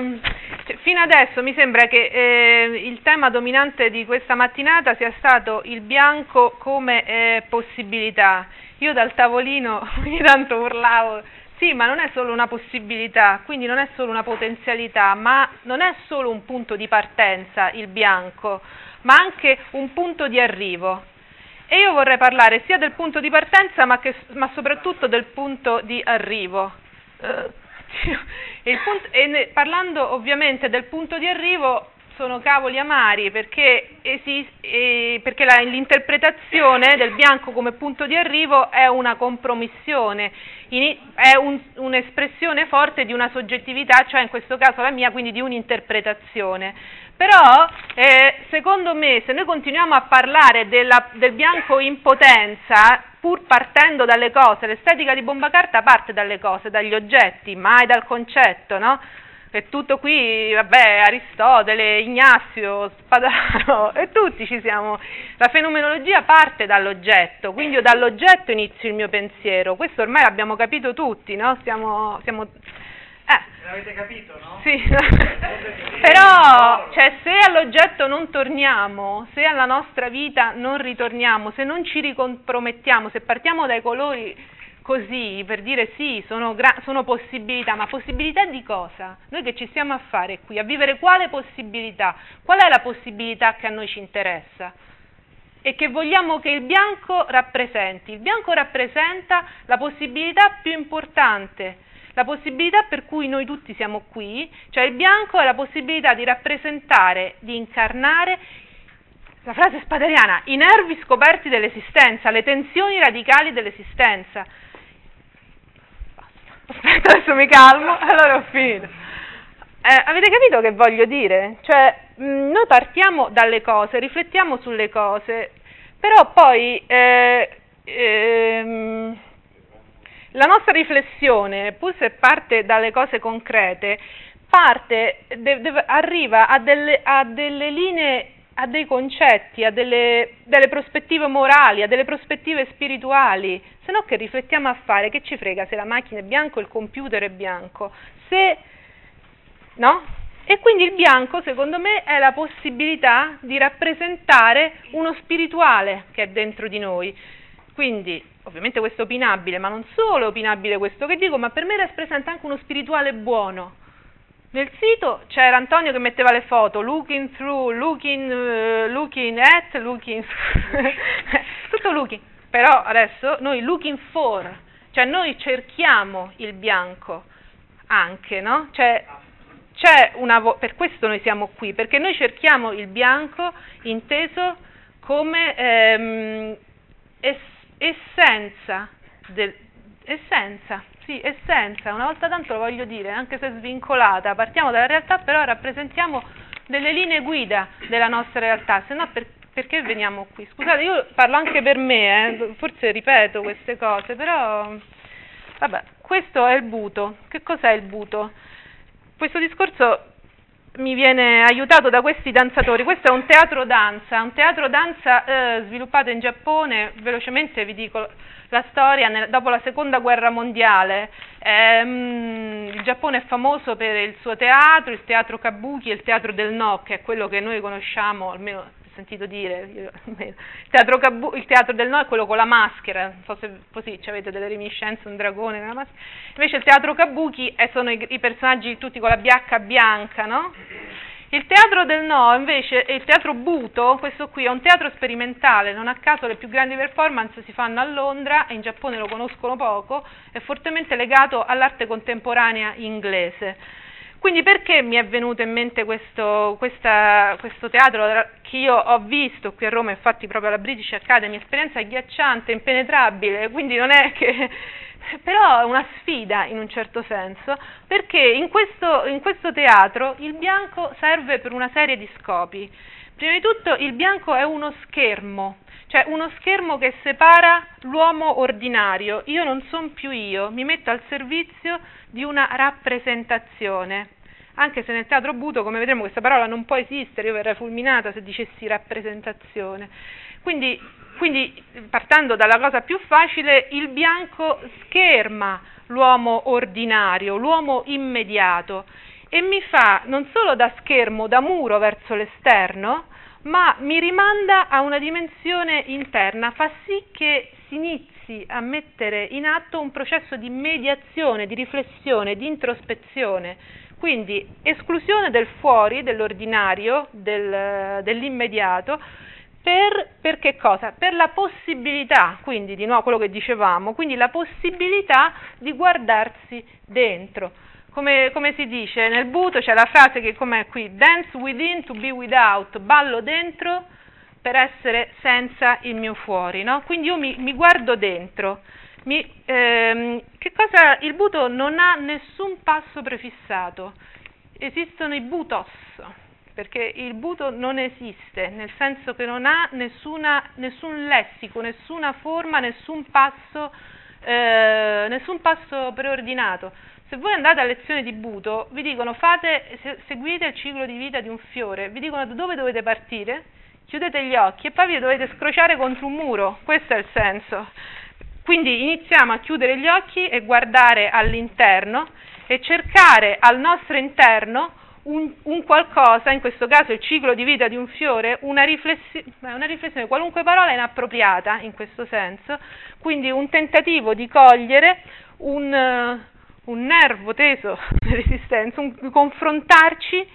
ehm, cioè, fino adesso mi sembra che eh, il tema dominante di questa mattinata sia stato il bianco come eh, possibilità. Io dal tavolino ogni tanto urlavo, sì, ma non è solo una possibilità, quindi non è solo una potenzialità, ma non è solo un punto di partenza il bianco, ma anche un punto di arrivo. E io vorrei parlare sia del punto di partenza, ma, che, ma soprattutto del punto di arrivo. Punto, e parlando ovviamente del punto di arrivo, sono cavoli amari perché, esist, eh, perché la, l'interpretazione del bianco come punto di arrivo è una compromissione, in, è un, un'espressione forte di una soggettività, cioè in questo caso la mia, quindi di un'interpretazione. Però, eh, secondo me, se noi continuiamo a parlare della, del bianco in potenza, pur partendo dalle cose, l'estetica di bomba carta parte dalle cose, dagli oggetti, mai dal concetto, no? E tutto qui, vabbè, Aristotele, Ignazio, Spadaro, e tutti ci siamo. La fenomenologia parte dall'oggetto, quindi io dall'oggetto inizio il mio pensiero. Questo ormai l'abbiamo capito tutti, no? Siamo, siamo eh. L'avete capito, no? Sì, però cioè, se all'oggetto non torniamo, se alla nostra vita non ritorniamo, se non ci ricompromettiamo, se partiamo dai colori così per dire sì, sono, gra- sono, possibilità, ma possibilità di cosa? Noi che ci stiamo a fare qui? A vivere quale possibilità? Qual è la possibilità che a noi ci interessa? E che vogliamo che il bianco rappresenti? Il bianco rappresenta la possibilità più importante, la possibilità per cui noi tutti siamo qui, cioè il bianco è la possibilità di rappresentare, di incarnare la frase spaderiana, i nervi scoperti dell'esistenza, le tensioni radicali dell'esistenza. Aspetta, adesso mi calmo, allora ho finito. Eh, avete capito che voglio dire? Cioè, mh, noi partiamo dalle cose, riflettiamo sulle cose, però poi eh, ehm, la nostra riflessione, pur se parte dalle cose concrete, parte, de, de, arriva a delle, a delle linee a dei concetti, a delle, delle, prospettive morali, a delle prospettive spirituali, se no che riflettiamo a fare, che ci frega se la macchina è bianca o il computer è bianco, se, no? E quindi il bianco, secondo me, è la possibilità di rappresentare uno spirituale che è dentro di noi. Quindi, ovviamente questo è opinabile, ma non solo è opinabile questo che dico, ma per me rappresenta anche uno spirituale buono, nel sito c'era Antonio che metteva le foto, looking through, looking, uh, looking at, looking, tutto looking. Però adesso noi looking for, cioè noi cerchiamo il bianco anche, no? Cioè, vo- per questo noi siamo qui, perché noi cerchiamo il bianco inteso come ehm, es- essenza, del, essenza sì, essenza, una volta tanto lo voglio dire, anche se svincolata, partiamo dalla realtà, però rappresentiamo delle linee guida della nostra realtà, se no per, perché veniamo qui? Scusate, io parlo anche per me, eh, forse ripeto queste cose, però vabbè, questo è il buto. Che cos'è il buto? Questo discorso mi viene aiutato da questi danzatori. Questo è un teatro danza, un teatro danza eh, sviluppato in Giappone, velocemente vi dico la storia, nel, dopo la seconda guerra mondiale, ehm, il Giappone è famoso per il suo teatro, il teatro Kabuki e il teatro del No, che è quello che noi conosciamo, almeno sentito dire, io, il, teatro Kabu, il teatro del No è quello con la maschera, non so se così avete delle reminiscenze, un dragone, una maschera, invece il teatro Kabuki sono i, i personaggi tutti con la biacca bianca, no? Il teatro del no, invece, il teatro Buto, questo qui è un teatro sperimentale, non a caso le più grandi performance si fanno a Londra e in Giappone lo conoscono poco, è fortemente legato all'arte contemporanea inglese. Quindi perché mi è venuto in mente questo, questa, questo teatro che io ho visto qui a Roma, infatti proprio alla British Academy, esperienza agghiacciante, impenetrabile, quindi non è che però è una sfida in un certo senso, perché in questo, in questo teatro il bianco serve per una serie di scopi. Prima di tutto il bianco è uno schermo, cioè uno schermo che separa l'uomo ordinario, io non sono più io, mi metto al servizio di una rappresentazione. Anche se nel teatro buto, come vedremo, questa parola non può esistere, io verrei fulminata se dicessi rappresentazione. Quindi quindi, partendo dalla cosa più facile, il bianco scherma l'uomo ordinario, l'uomo immediato. e mi fa non solo da schermo, da muro verso l'esterno, ma mi rimanda a una dimensione interna, fa sì che si inizi a mettere in atto un processo di mediazione, di riflessione, di introspezione. Quindi esclusione del fuori, dell'ordinario, del, dell'immediato, per, per, che cosa? Per la possibilità, quindi di nuovo quello che dicevamo, quindi la possibilità di guardarsi dentro. Come, come si dice nel buto c'è la frase che com'è qui, dance within to be without, ballo dentro per essere senza il mio fuori, no? Quindi io mi, mi guardo dentro. Mi, ehm, cosa, il buto non ha nessun passo prefissato, esistono i butos, perché il buto non esiste, nel senso che non ha nessuna, nessun lessico, nessuna forma, nessun passo, eh, nessun passo preordinato. Se voi andate a lezione di buto, vi dicono fate, seguite il ciclo di vita di un fiore, vi dicono da dove dovete partire, chiudete gli occhi e poi vi dovete scrociare contro un muro, questo è il senso. Quindi iniziamo a chiudere gli occhi e guardare all'interno e cercare al nostro interno un, un, qualcosa, in questo caso il ciclo di vita di un fiore, una, riflessi- una, riflessione, qualunque parola è inappropriata in questo senso, quindi un tentativo di cogliere un, un nervo teso nell'esistenza, un, confrontarci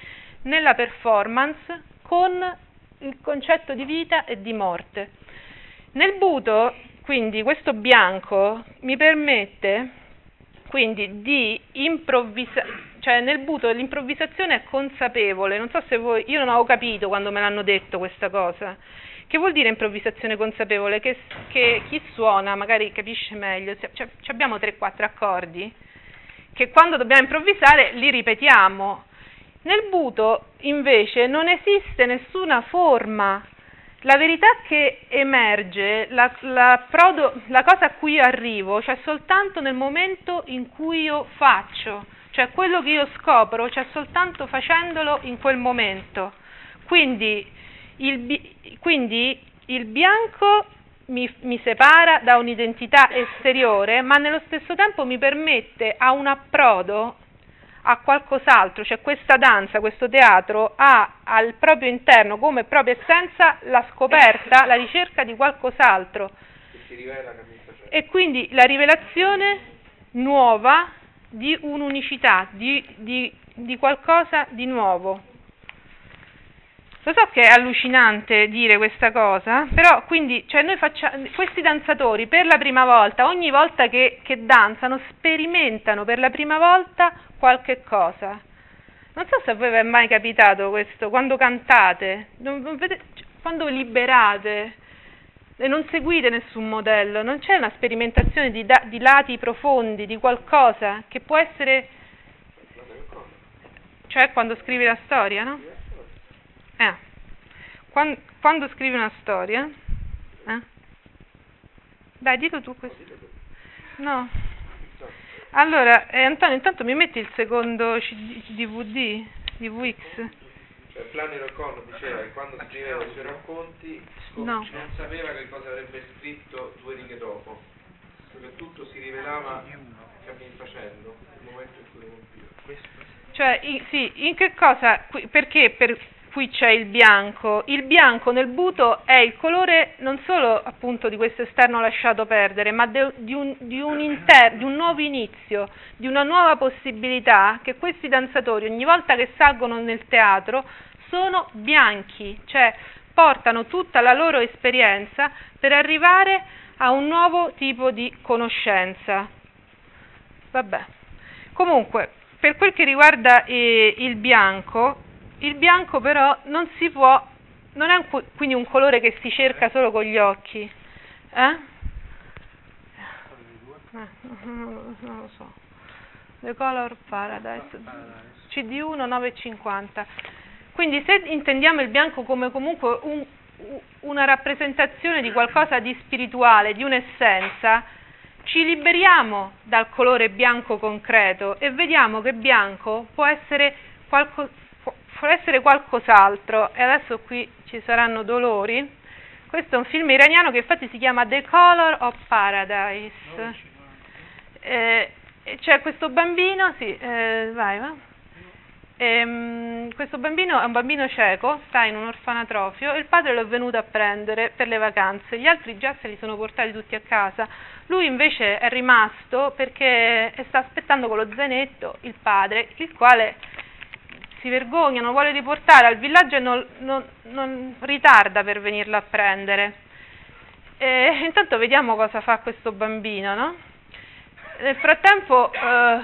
nella performance con il concetto di vita e di morte. Nel buto, quindi, questo bianco mi permette quindi di improvvisare cioè nel buto l'improvvisazione è consapevole, non so se voi, io non avevo capito quando me l'hanno detto questa cosa, che vuol dire improvvisazione consapevole? Che, che chi suona magari capisce meglio, cioè, abbiamo 3-4 accordi, che quando dobbiamo improvvisare li ripetiamo. Nel buto invece non esiste nessuna forma. La verità che emerge, la, la, prodo, la cosa a cui arrivo, c'è soltanto nel momento in cui io faccio cioè quello che io scopro c'è soltanto facendolo in quel momento. Quindi il, quindi il bianco mi, mi, separa da un'identità esteriore, ma nello stesso tempo mi permette a un approdo a qualcos'altro, cioè questa danza, questo teatro ha al proprio interno come propria essenza la scoperta, la ricerca di qualcos'altro. E quindi la rivelazione nuova di un'unicità, di, di, di qualcosa di nuovo. Lo so che è allucinante dire questa cosa, però quindi cioè noi facciamo, questi danzatori per la prima volta, ogni volta che, che, danzano, sperimentano per la prima volta qualche cosa. Non so se a voi vi è mai capitato questo, quando cantate, non, non vedete, quando liberate, e non seguite nessun modello, non c'è una sperimentazione di, da, di lati profondi, di qualcosa che può essere... Cioè quando scrivi la storia, no? Eh. Quando, quando scrivi una storia... Eh? Dai, dillo tu questo. No. Allora, eh, Antonio, intanto mi metti il secondo CD, DVD di VX? Cioè, Flannery O'Connor diceva che quando scriveva i suoi racconti no. non sapeva che cosa avrebbe scritto due righe dopo, perché tutto si rivelava cammin facendo, nel momento in cui lo compiva. Cioè, in, sì, in che cosa? Perché per, qui c'è il bianco. Il bianco nel buto è il colore non solo appunto di questo esterno lasciato perdere, ma de, di, un, di, un inter, di un nuovo inizio, di una nuova possibilità che questi danzatori ogni volta che salgono nel teatro sono bianchi, cioè portano tutta la loro esperienza per arrivare a un nuovo tipo di conoscenza. Vabbè. Comunque, per quel che riguarda eh, il bianco, il bianco però non si può, non è un, quindi un colore che si cerca solo con gli occhi. Eh? Eh, non lo so. The Color Paradise. CD1 950. Quindi se intendiamo il bianco come comunque un, una rappresentazione di qualcosa di spirituale, di un'essenza, ci liberiamo dal colore bianco concreto e vediamo che bianco può essere, qualco, può essere qualcos'altro. E adesso qui ci saranno dolori. Questo è un film iraniano che infatti si chiama The Color of Paradise. Eh, c'è questo bambino, sì, eh, vai, va E, um, questo bambino è un bambino cieco, sta in un orfanatrofio e il padre lo è venuto a prendere per le vacanze. Gli altri già se li sono portati tutti a casa. Lui invece è rimasto perché sta aspettando con lo zainetto il padre, il quale si vergogna, non vuole riportare al villaggio e non, non, non ritarda per venirlo a prendere. E intanto vediamo cosa fa questo bambino, no? Nel frattempo eh,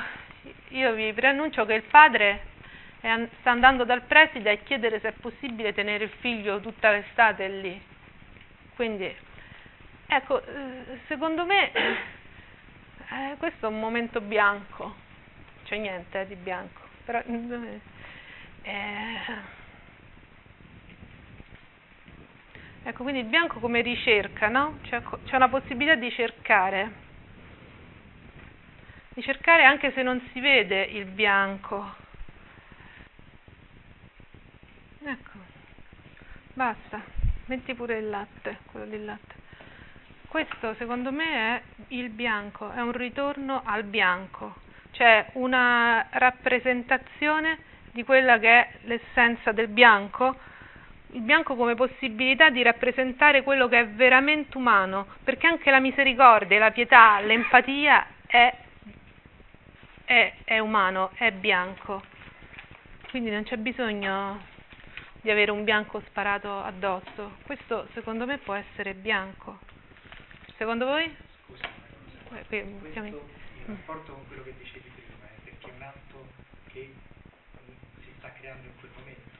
io vi preannuncio che il padre an- sta andando dal preside a chiedere se è possibile tenere il figlio tutta l'estate lì. Quindi, ecco, eh, secondo me eh, questo è un momento bianco, c'è niente eh, di bianco, però eh, ecco, quindi il bianco come ricerca, no? C'è, c'è una possibilità di cercare di cercare anche se non si vede il bianco. Ecco, basta, metti pure il latte, quello del latte. Questo secondo me è il bianco, è un ritorno al bianco, cioè una rappresentazione di quella che è l'essenza del bianco, il bianco come possibilità di rappresentare quello che è veramente umano, perché anche la misericordia, la pietà, l'empatia è è, è umano, è bianco. Quindi non c'è bisogno di avere un bianco sparato addosso. Questo secondo me può essere bianco. Secondo voi? Scusa, eh, questo chiami... in rapporto con quello che dicevi prima, è perché è un atto che creando in quel momento.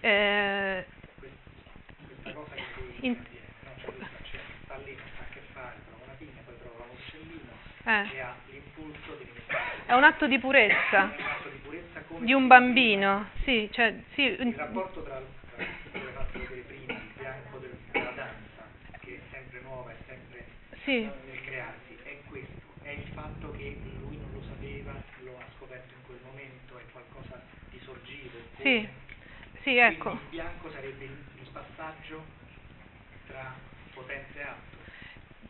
Eh, questa, cosa che poi in... avviene, no? cioè, cioè, sta lì, non sa che fare, trova una pinna, poi trova un uccellino eh. e ha l'impulso di è un atto di purezza, di un bambino. Sì, cioè, sì. Il rapporto tra, tra come fatto vedere prima, il bianco del, della danza, che è sempre nuova, è sempre sì. nel crearsi, è questo, è il fatto che lui non lo sapeva, lo ha scoperto in quel momento, è qualcosa di sorgivo. Sì, sì ecco. il bianco sarebbe il passaggio tra potenza e atto.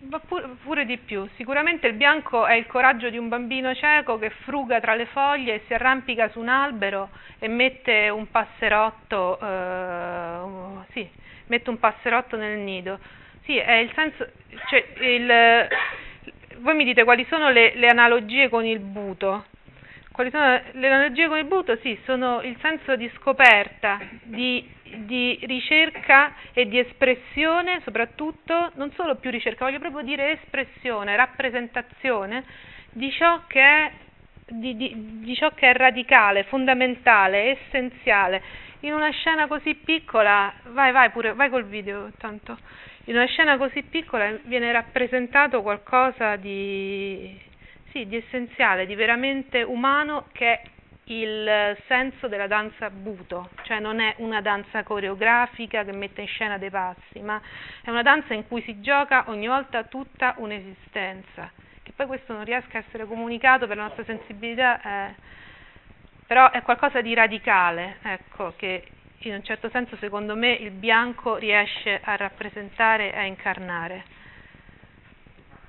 Ma pure, pure, di più, sicuramente il bianco è il coraggio di un bambino cieco che fruga tra le foglie e si arrampica su un albero e mette un passerotto, eh, sì, mette un passerotto nel nido. Sì, è il senso, cioè il, voi mi dite quali sono le, le analogie con il buto. Quali sono le analogie con il buto? Sì, sono il senso di scoperta, di di ricerca e di espressione, soprattutto, non solo più ricerca, voglio proprio dire espressione, rappresentazione di ciò che è, di, di, di ciò che è radicale, fondamentale, essenziale. In una scena così piccola, vai, vai pure, vai col video, tanto. In una scena così piccola viene rappresentato qualcosa di, sì, di essenziale, di veramente umano che è il senso della danza buto, cioè non è una danza coreografica che mette in scena dei passi, ma è una danza in cui si gioca ogni volta tutta un'esistenza, che poi questo non riesca a essere comunicato per la nostra sensibilità, è, però è qualcosa di radicale, ecco, che in un certo senso secondo me il bianco riesce a rappresentare e a incarnare.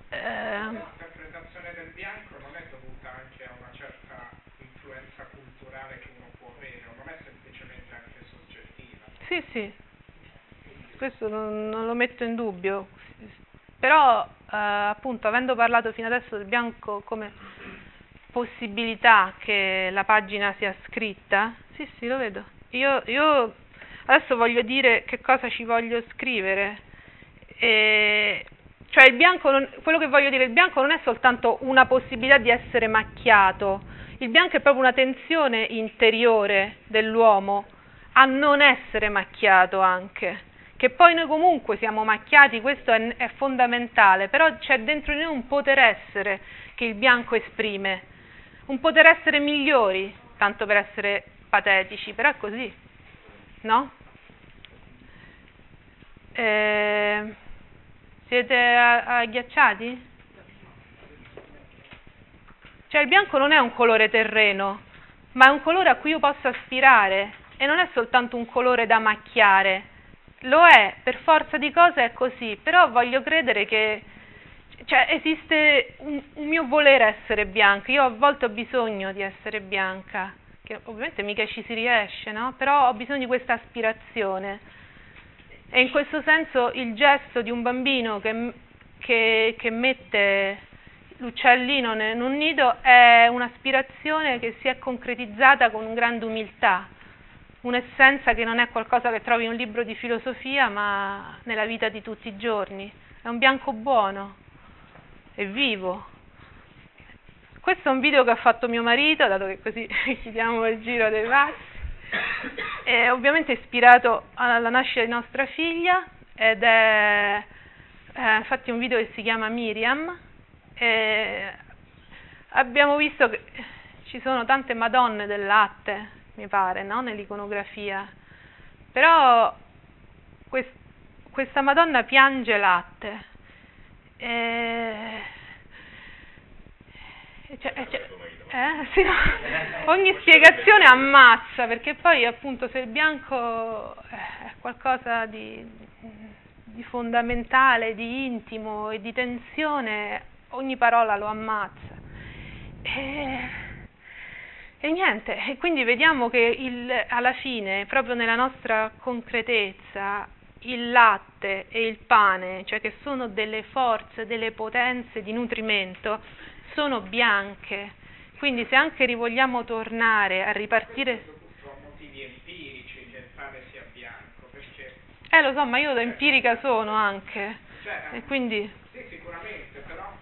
Eh, L'interpretazione del bianco non è dovuta anche a una certa influenza culturale che uno può avere, non è semplicemente anche soggettiva. Sì, sì, questo non, non lo metto in dubbio, però eh, appunto avendo parlato fino adesso del bianco come possibilità che la pagina sia scritta, sì, sì, lo vedo. Io, io adesso voglio dire che cosa ci voglio scrivere. E, cioè non, quello che voglio dire, il bianco non è soltanto una possibilità di essere macchiato, il bianco è proprio una tensione interiore dell'uomo a non essere macchiato anche, che poi noi comunque siamo macchiati, questo è, è fondamentale, però c'è dentro di noi un poter essere che il bianco esprime, un poter essere migliori, tanto per essere patetici, però è così, no? Eh, siete agghiacciati? Cioè il bianco non è un colore terreno, ma è un colore a cui io posso aspirare e non è soltanto un colore da macchiare. Lo è, per forza di cose è così, però voglio credere che cioè, esiste un, un mio volere essere bianca, io a volte ho bisogno di essere bianca, che ovviamente mica ci si riesce, no? Però ho bisogno di questa aspirazione. E in questo senso il gesto di un bambino che, che, che mette l'uccellino in un nido è un'aspirazione che si è concretizzata con grande umiltà, un'essenza che non è qualcosa che trovi in un libro di filosofia, ma nella vita di tutti i giorni. È un bianco buono, è vivo. Questo è un video che ha fatto mio marito, dato che così chiudiamo il giro dei passi. È ovviamente ispirato alla nascita di nostra figlia ed è, è infatti un video che si chiama Miriam. E abbiamo visto che ci sono tante Madonne del latte, mi pare, no? nell'iconografia. Però quest, questa Madonna piange latte. E cioè, eh, cioè, eh, sì, no. Ogni spiegazione ammazza, perché poi appunto se il bianco è qualcosa di, di fondamentale, di intimo e di tensione, ogni parola lo ammazza. E, e niente, e quindi vediamo che il, alla fine, proprio nella nostra concretezza, il latte e il pane, cioè che sono delle forze, delle potenze di nutrimento, sono bianche, quindi se anche vogliamo tornare a ripartire... motivi empirici che il pane sia bianco, perché... Eh lo so, ma io da empirica sono anche, cioè, e quindi... Sì, sicuramente, però...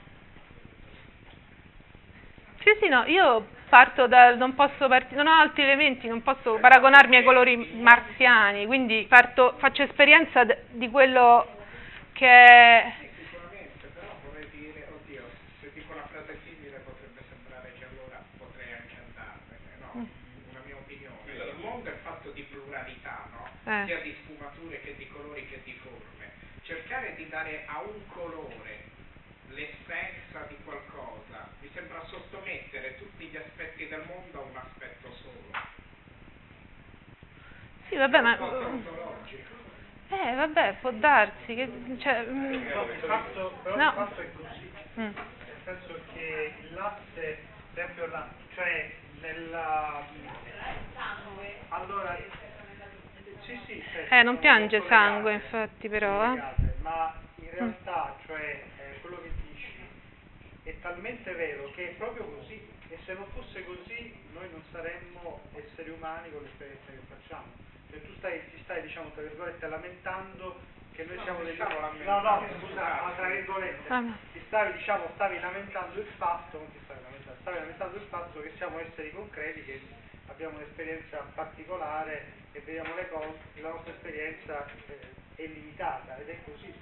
Sì, sì, no, io parto da, non posso partire, non ho altri elementi, non posso paragonarmi ai colori marziani, quindi parto, faccio esperienza di quello che è eh. sia di sfumature che di colori che di forme. Cercare di dare a un colore l'essenza di qualcosa mi sembra sottomettere tutti gli aspetti del mondo a un aspetto solo. Sì, vabbè, ma... Eh, vabbè, può darsi che... Cioè, mm. il fatto, però no. il fatto è così. Mm. Nel senso che il latte, per esempio, la, cioè nella... Allora, sì, sì, certo, eh, non piange sangue, infatti, però. Eh. Ma in realtà, cioè, eh, quello che dici è talmente vero che è proprio così. E se non fosse così, noi non saremmo esseri umani con l'esperienza che facciamo. Cioè, tu stai, ti stai, diciamo, tra virgolette, lamentando che noi siamo degli No, no, scusa, ma tra virgolette, ah, ti stavi, diciamo, stavi lamentando il fatto, non ti stavi lamentando, stavi lamentando il fatto che siamo esseri concreti che abbiamo un'esperienza particolare e vediamo le cose, la nostra esperienza eh, è limitata ed è così.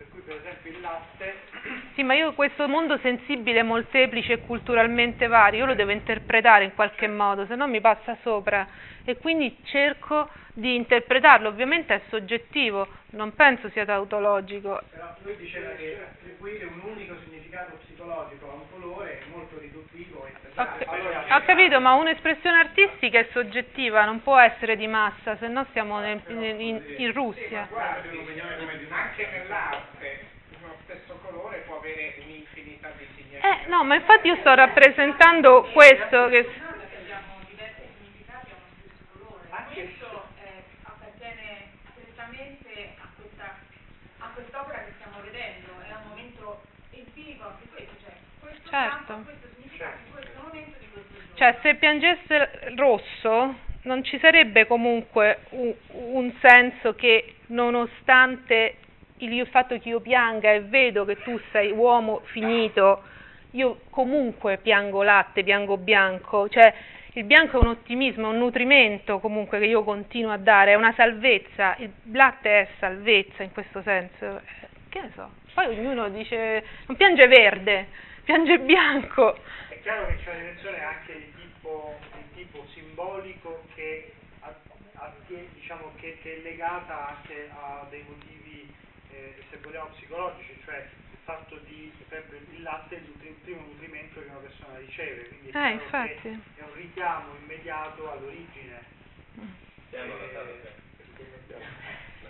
Per cui per esempio il latte... Sì, ma io questo mondo sensibile, molteplice e culturalmente vario, io lo devo interpretare in qualche modo, se no mi passa sopra e quindi cerco di interpretarlo, ovviamente è soggettivo, non penso sia tautologico. Però lui diceva che attribuire un unico significato psicologico a un colore è molto riduttivo e pesante. Ho, ho capito, ma un'espressione artistica è soggettiva, non può essere di massa, se no stiamo nel, in, in, in, Russia. Sì, guarda, anche nell'arte lo stesso colore può avere un'infinità di significati. Eh, no, ma infatti io sto rappresentando questo che Certo. Cioè, se piangesse rosso non ci sarebbe comunque un, un senso che nonostante il fatto che io pianga e vedo che tu sei uomo finito, io comunque piango latte, piango bianco, cioè il bianco è un ottimismo, è un nutrimento comunque che io continuo a dare, è una salvezza, il latte è salvezza in questo senso, che ne so, poi ognuno dice non piange verde, piange bianco. È chiaro che c'è una dimensione anche di tipo, di tipo simbolico che, a, a, diciamo, che, che, è legata anche a dei motivi, eh, se vogliamo, psicologici, cioè il fatto di, esempio, il latte è il primo nutrimento che una persona riceve, quindi è, eh, infatti. è un richiamo immediato all'origine. Mm. Cioè,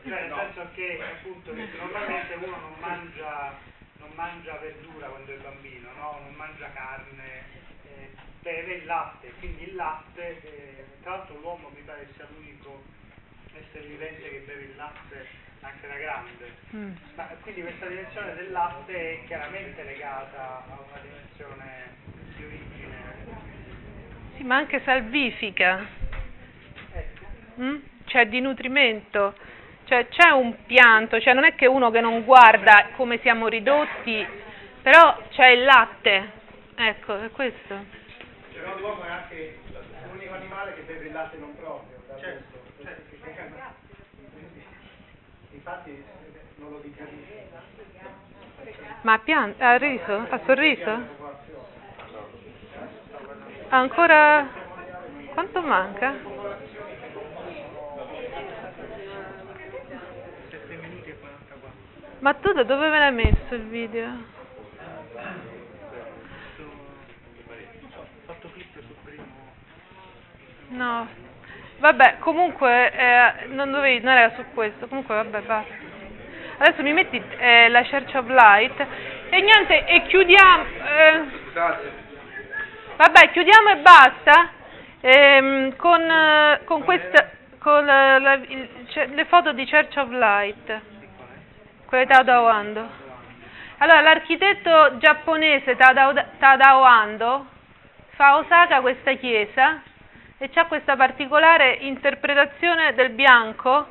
nel senso che appunto normalmente uno non mangia non mangia verdura quando è bambino, no? non mangia carne, eh, beve il latte, quindi il latte, eh, tra l'altro l'uomo mi pare sia l'unico essere vivente che beve il latte anche da grande. Mm. Ma, quindi questa dimensione del latte è chiaramente legata a una dimensione di origine. Sì, ma anche salvifica. Ecco. Mm? Cioè di nutrimento. Cioè c'è un pianto, cioè non è che uno che non guarda come siamo ridotti, però c'è il latte. Ecco, è questo. Cioè, l'uomo è anche l'unico animale che beve il latte non proprio. Certo, certo. Infatti non lo dico. Ma ha, pian- ha riso? Ha sorriso? Ancora... Quanto manca? Ma tu da dove me l'hai messo il video? No. Vabbè, comunque eh, non, dovevi, non era su questo, comunque vabbè, basta. Adesso mi metti eh, la Church of Light e niente, e chiudiamo. Eh, vabbè, chiudiamo e basta ehm, con, con, questa, con la, la, il, le foto di Church of Light, quelle di Tadao Ando. Allora, l'architetto giapponese Tadao, Tadao Ando fa a Osaka questa chiesa e c'è questa particolare interpretazione del bianco,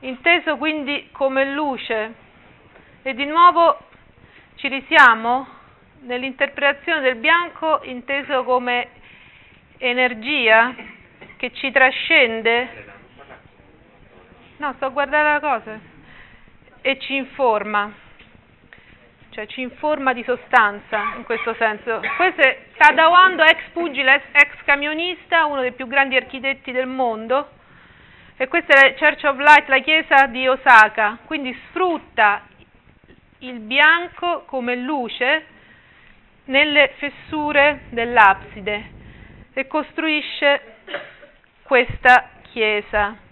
inteso quindi come luce. E di nuovo ci risiamo nell'interpretazione del bianco inteso come energia che ci trascende. No, sto a guardare la cosa. E ci informa cioè ci informa di sostanza in questo senso. Questo è Tadawando, ex pugile, ex camionista, uno dei più grandi architetti del mondo, e questa è la Church of Light, la chiesa di Osaka, quindi sfrutta il bianco come luce nelle fessure dell'abside e costruisce questa chiesa.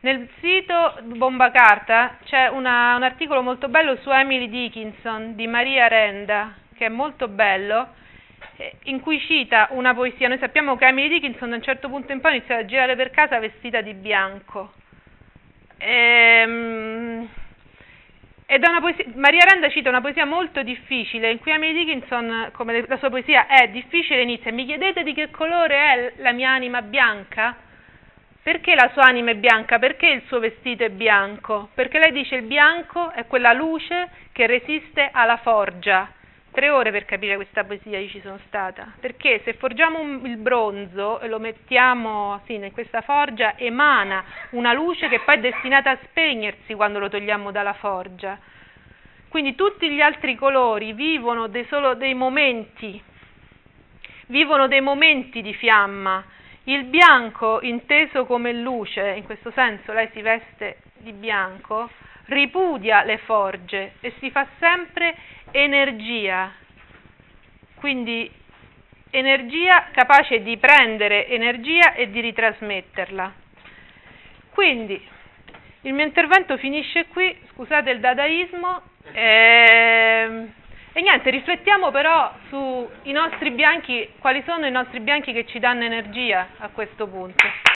Nel sito Bomba Carta c'è una, un articolo molto bello su Emily Dickinson di Maria Renda, che è molto bello, eh, in cui cita una poesia. Noi sappiamo che Emily Dickinson a un certo punto in poi inizia a girare per casa vestita di bianco. Ehm, ed è una poesia, Maria Renda cita una poesia molto difficile in cui Emily Dickinson, come la sua poesia è difficile, inizia mi chiedete di che colore è la mia anima bianca? Perché la sua anima è bianca? Perché il suo vestito è bianco? Perché lei dice il bianco è quella luce che resiste alla forgia. Tre ore per capire questa poesia io ci sono stata. Perché se forgiamo un, il bronzo e lo mettiamo sì, in questa forgia, emana una luce che poi è destinata a spegnersi quando lo togliamo dalla forgia. Quindi tutti gli altri colori vivono dei, solo dei momenti, vivono dei momenti di fiamma, il bianco, inteso come luce, in questo senso lei si veste di bianco, ripudia le forge e si fa sempre energia. Quindi energia capace di prendere energia e di ritrasmetterla. Quindi il mio intervento finisce qui, scusate il dadaismo. Ehm, e niente, riflettiamo però sui nostri bianchi, quali sono i nostri bianchi che ci danno energia a questo punto.